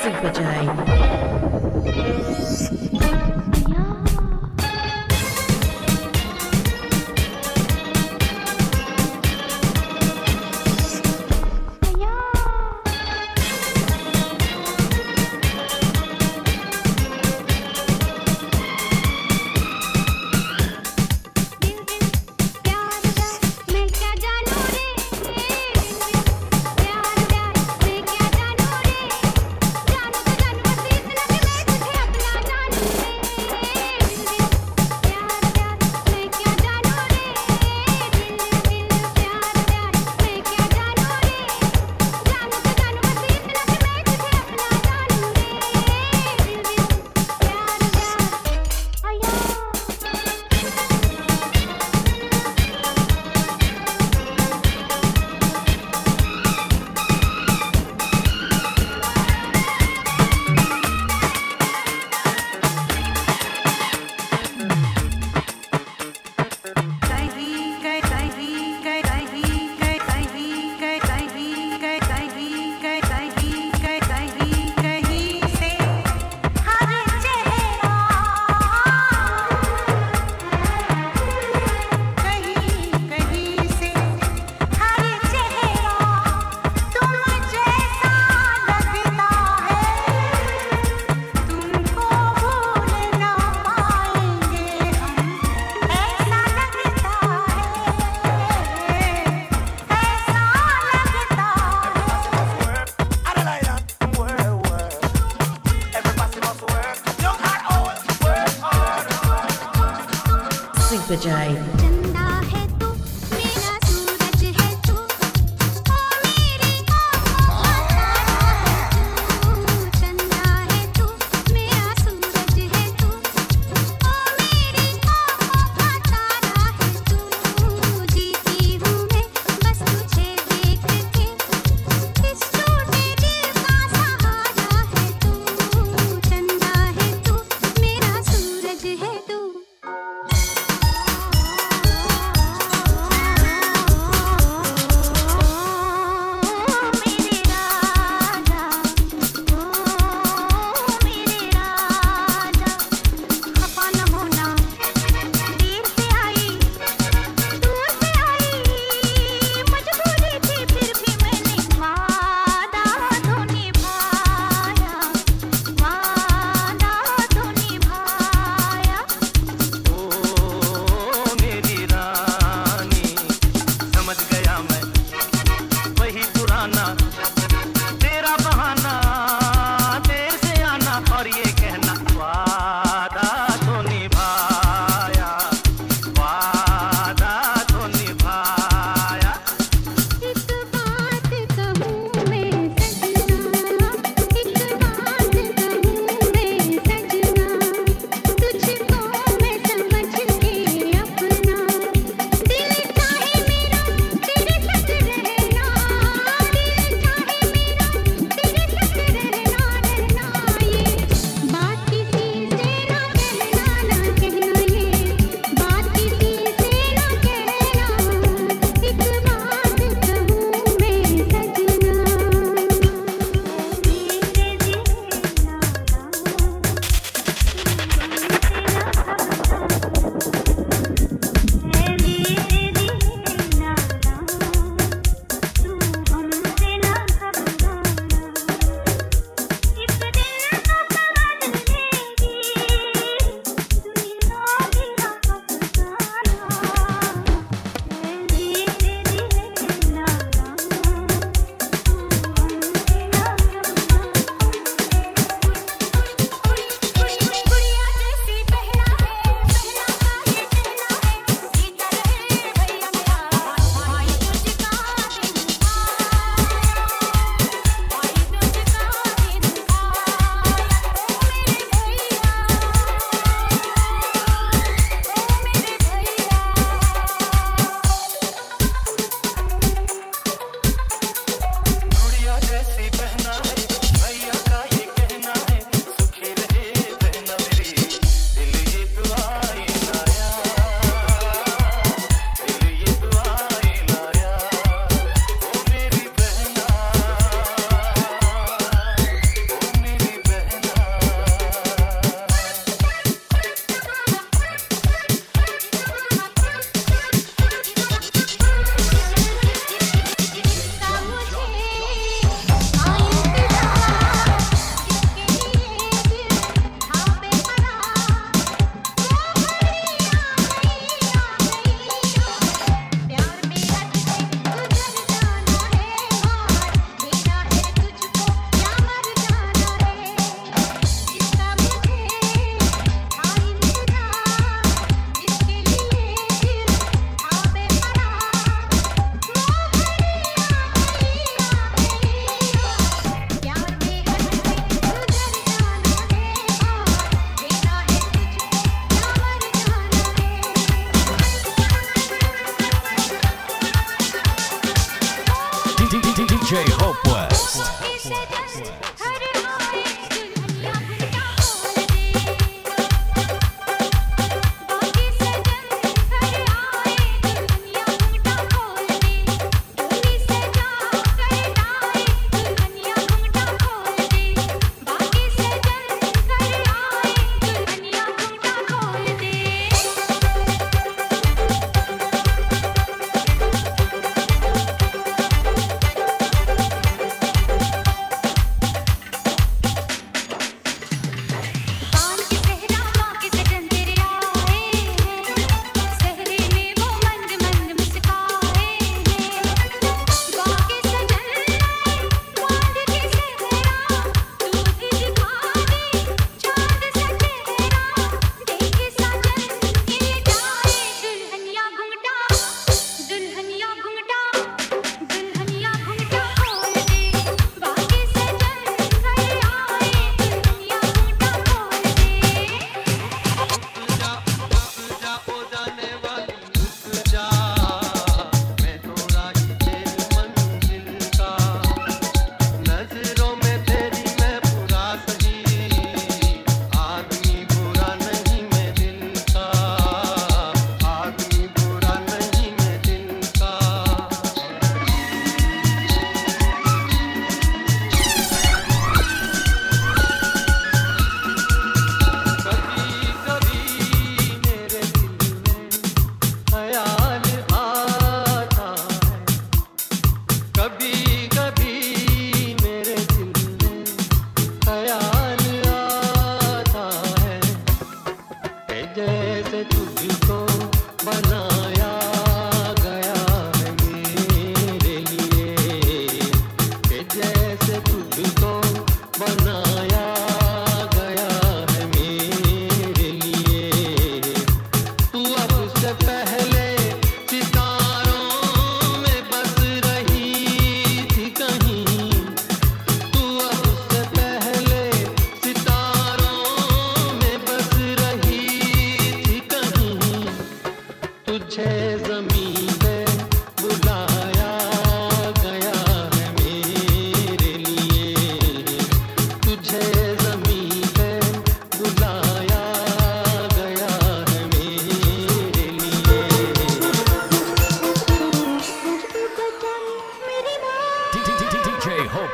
Supa Jay. Supa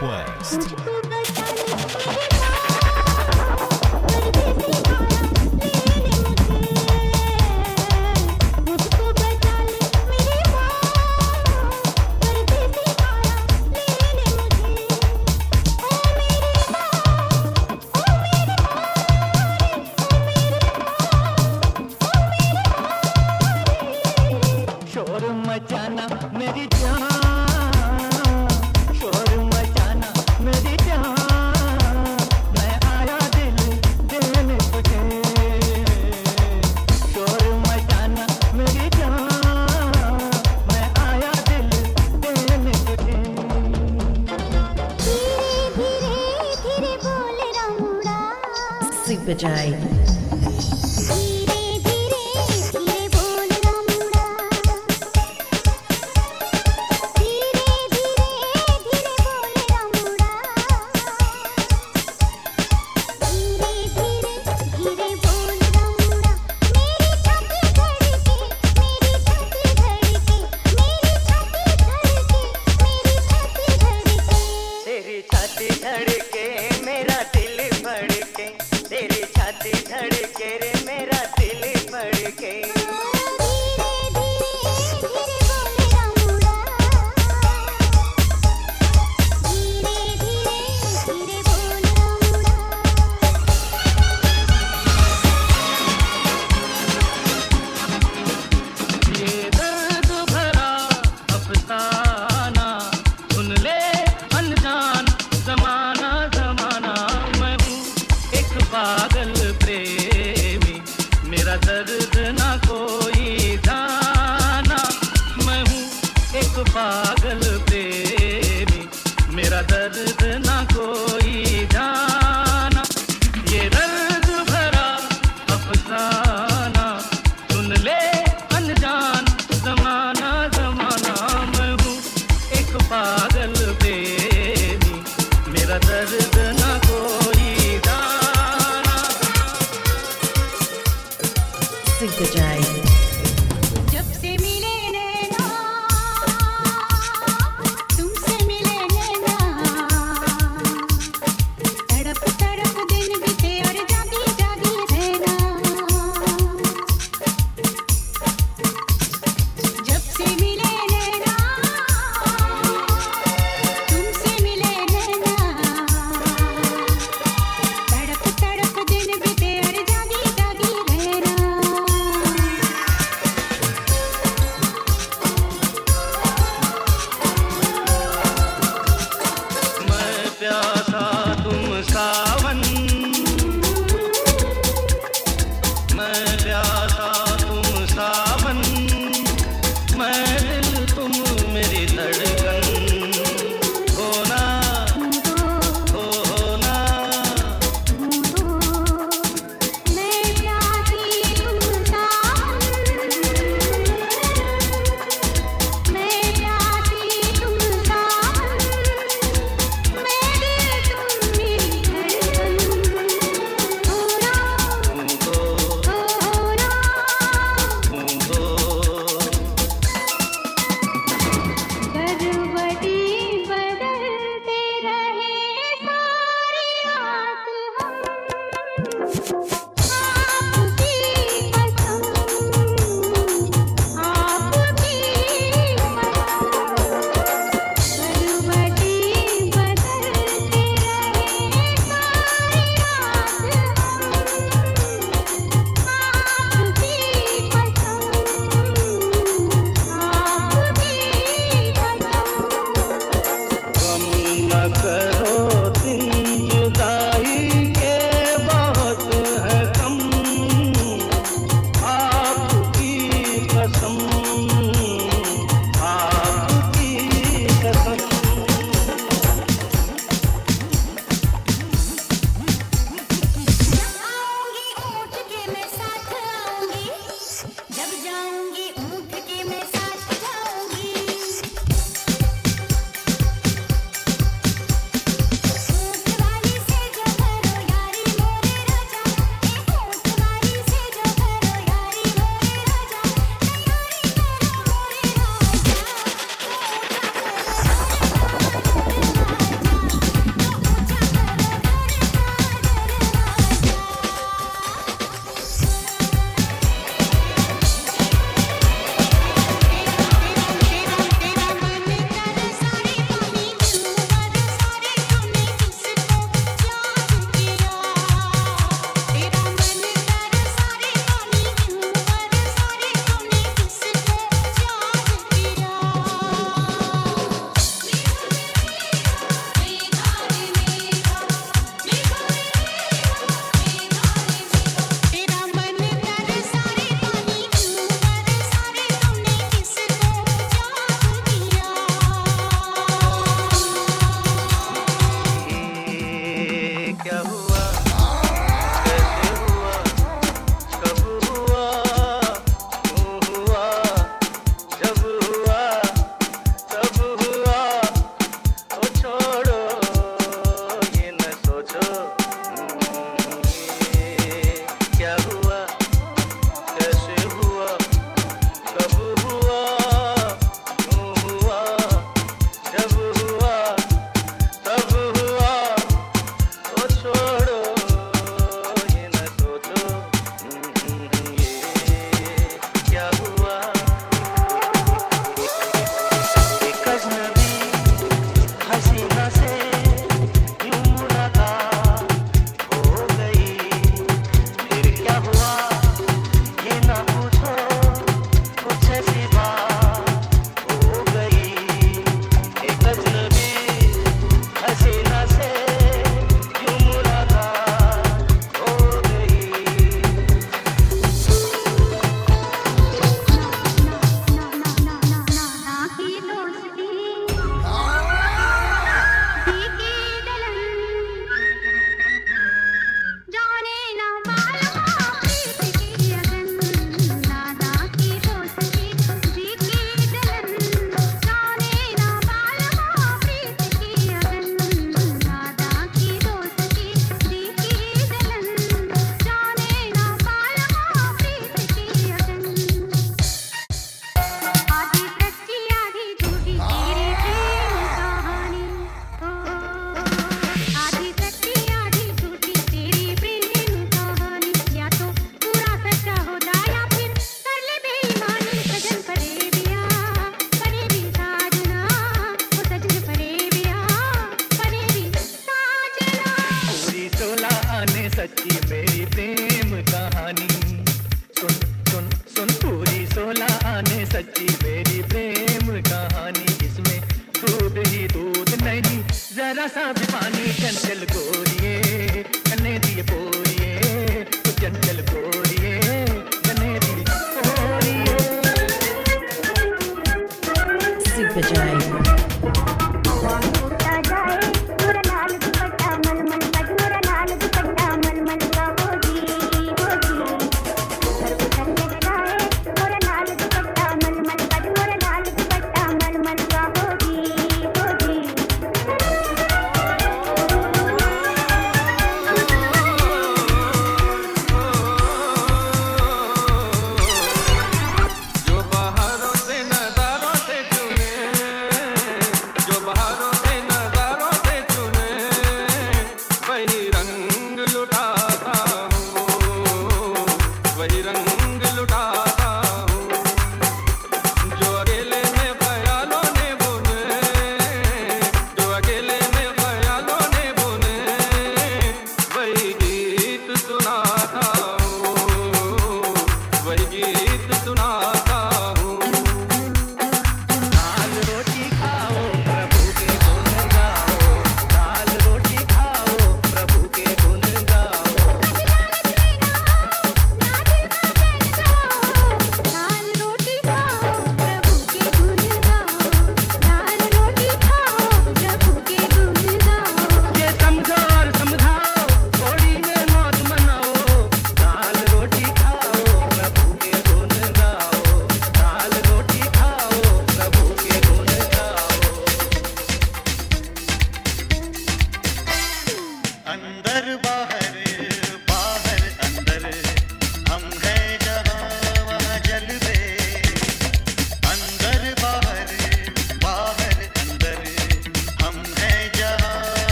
Jay.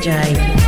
Jade.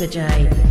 Supa Jay.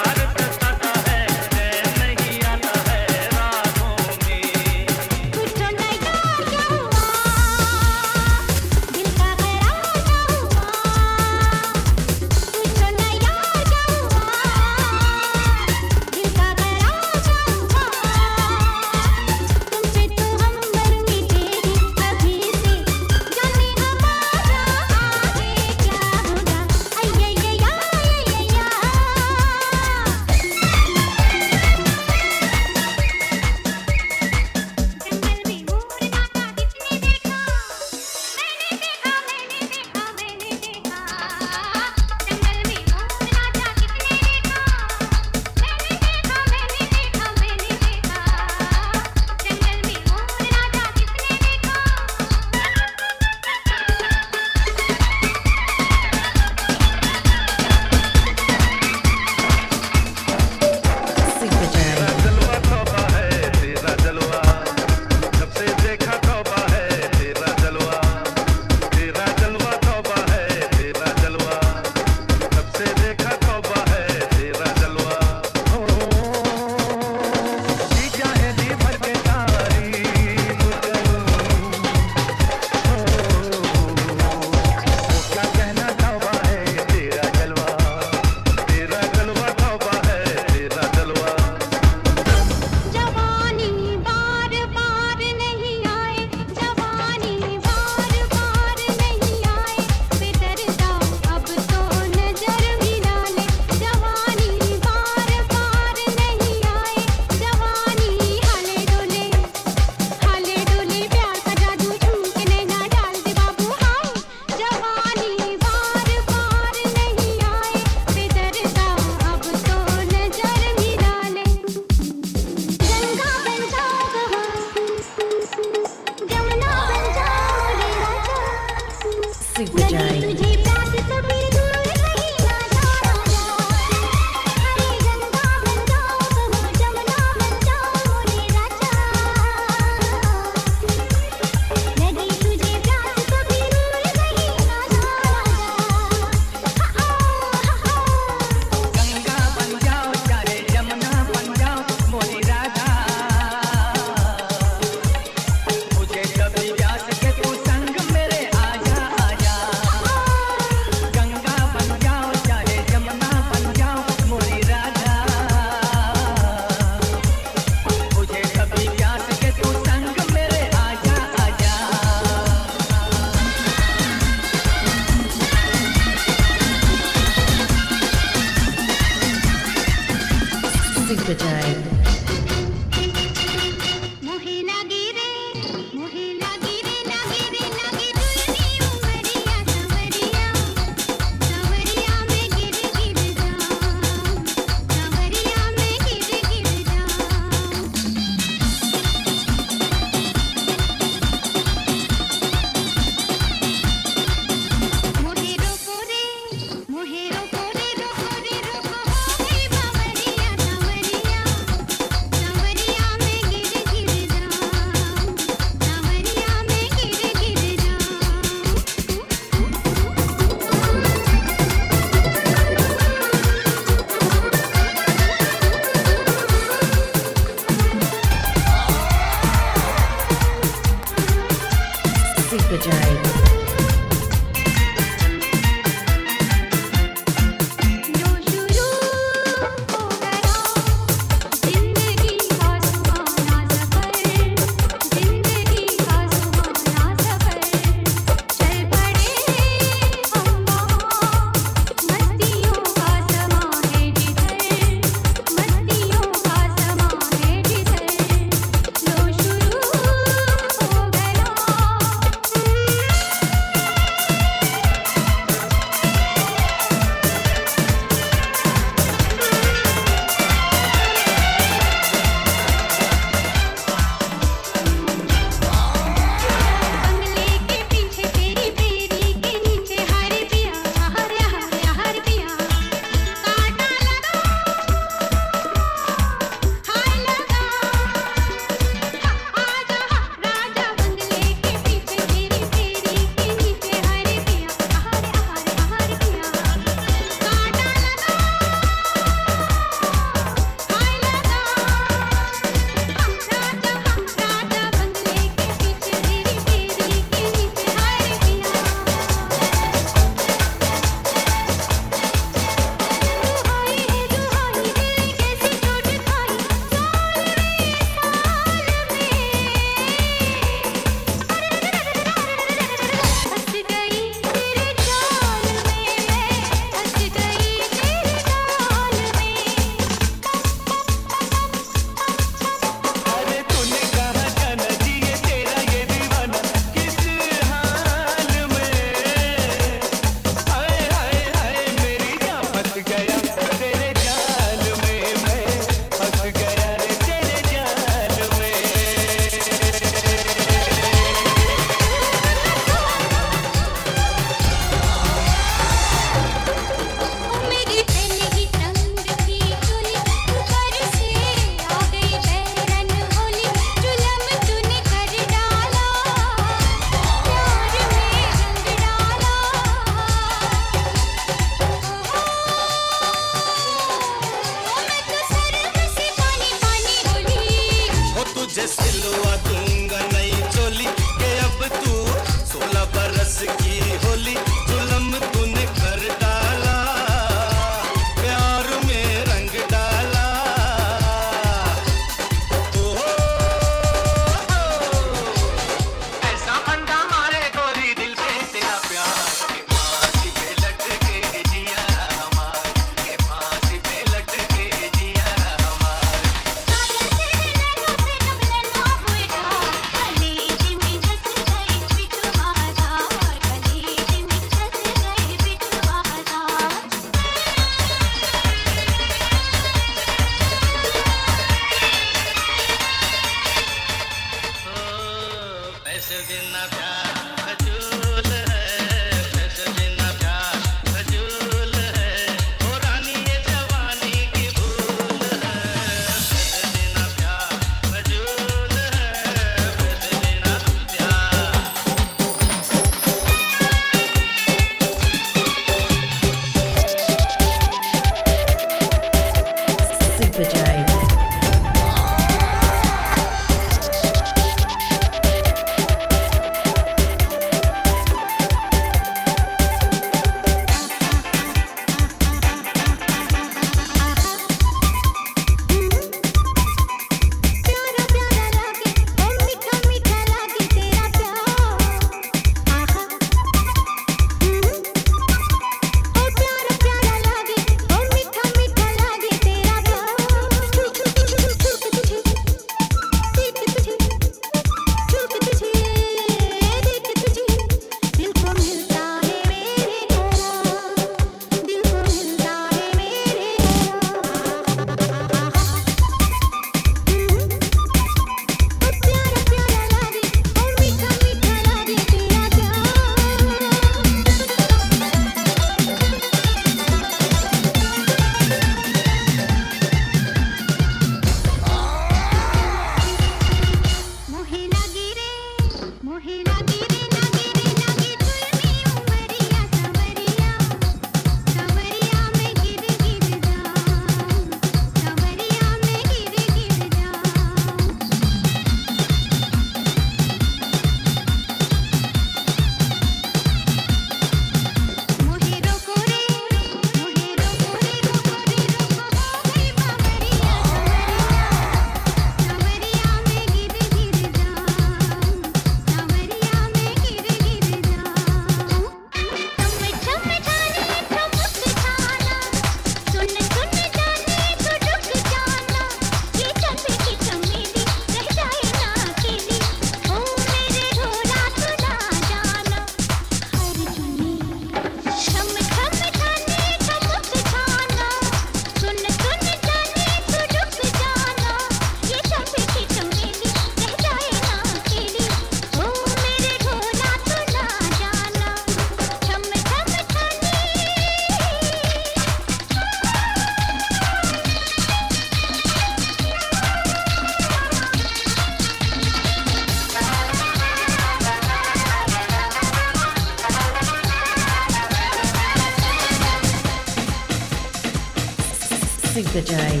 Supa Jay.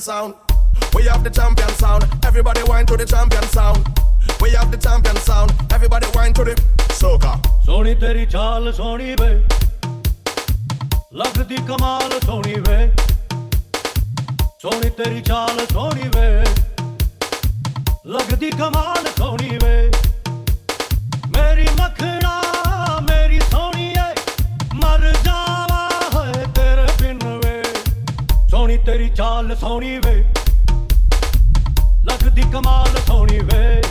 sound. We have the champion sound. Everybody whine to the champion sound. We have the champion sound. Everybody whine to the soca. ਸੋਹਣੀ ਤੇਰੀ ਚਾਲ ਸੋਹਣੀ ਵੇ ਲੱਗਦੀ ਕਮਾਲ ਸੋਹਣੀ ਵੇ ਸੋਹਣੀ ਤੇਰੀ ਚਾਲ ਸੋਹਣੀ ਵੇ ਲੱਗਦੀ ਕਮਾਲ ਸੋਹਣੀ ਵੇ ਗੱਲ ਸੋਣੀ ਵੇ। ਲੱਗਦੀ ਕਮਾਲ ਸੋਣੀ ਵੇ।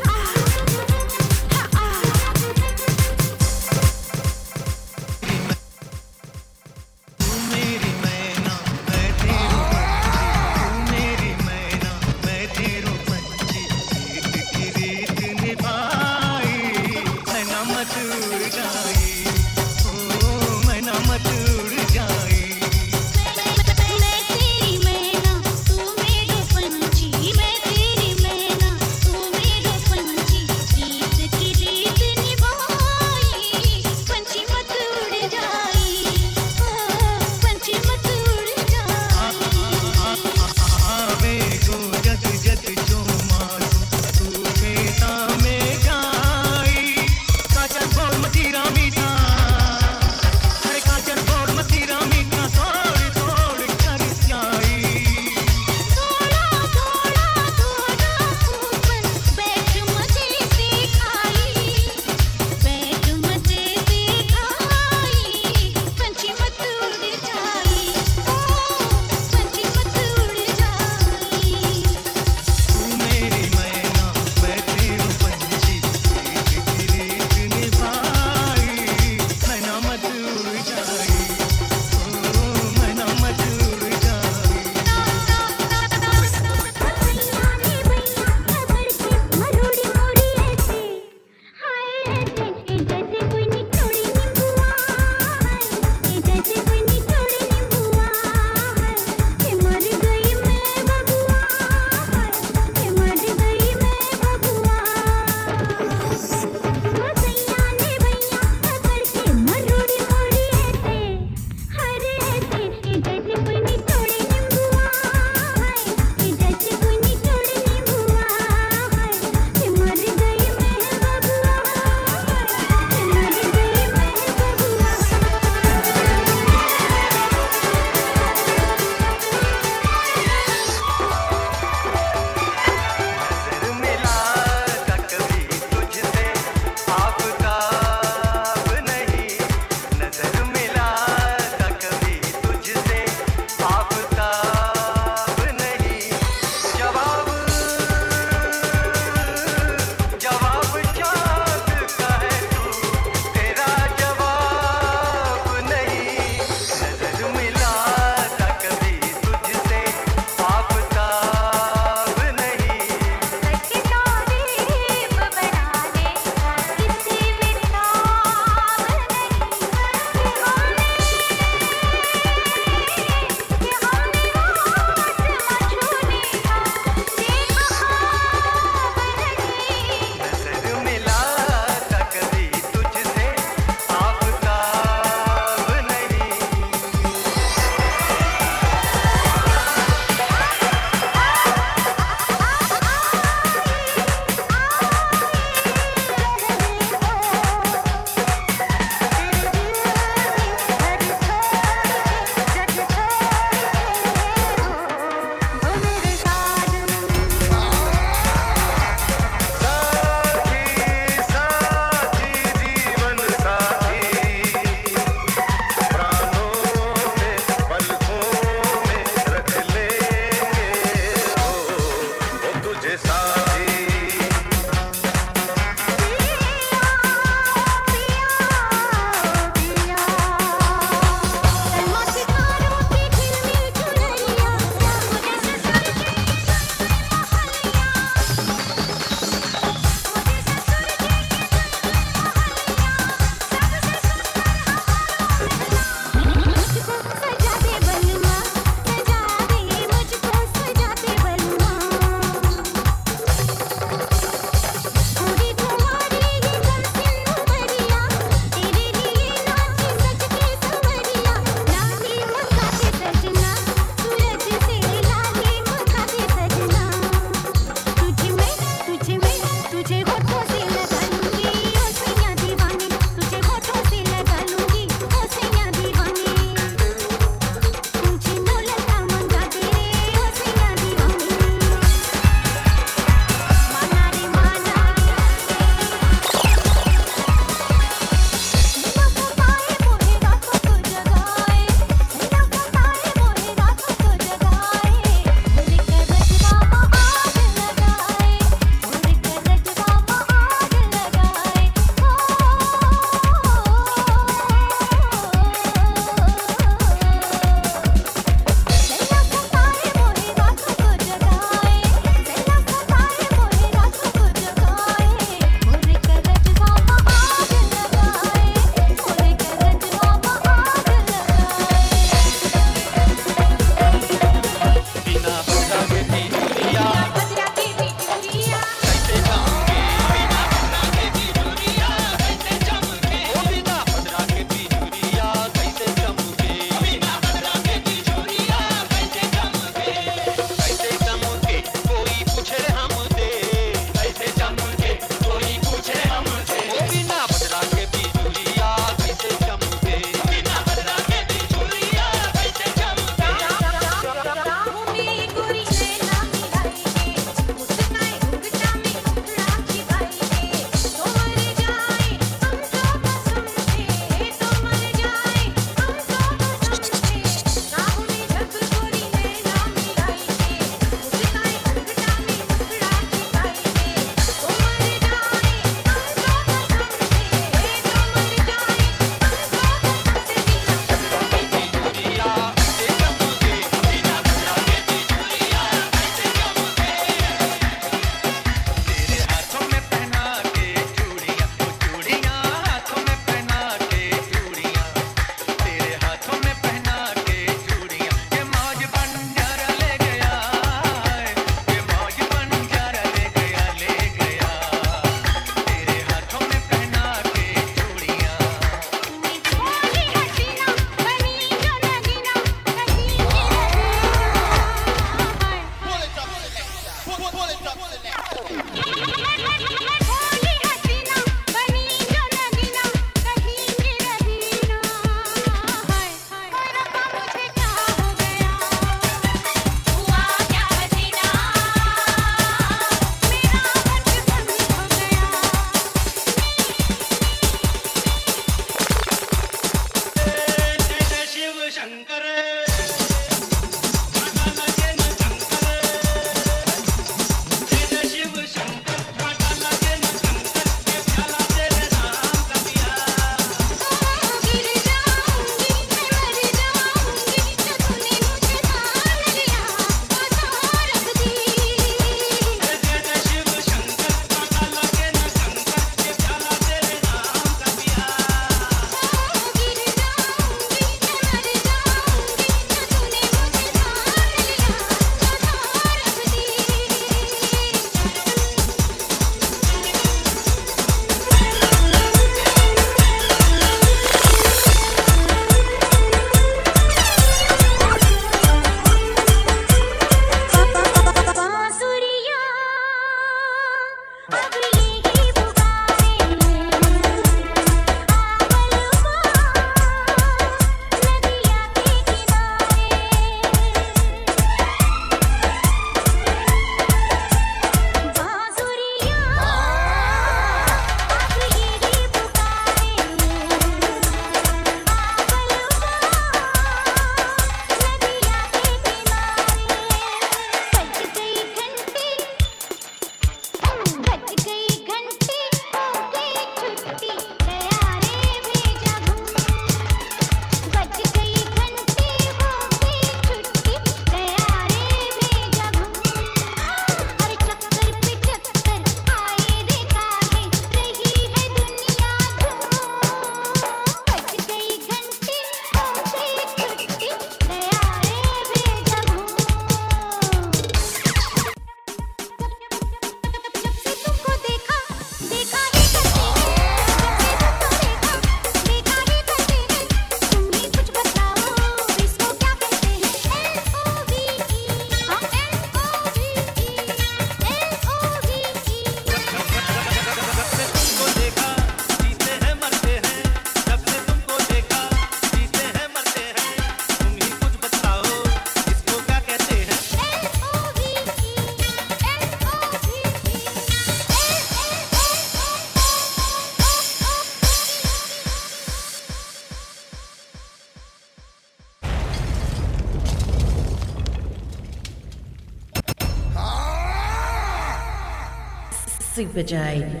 J.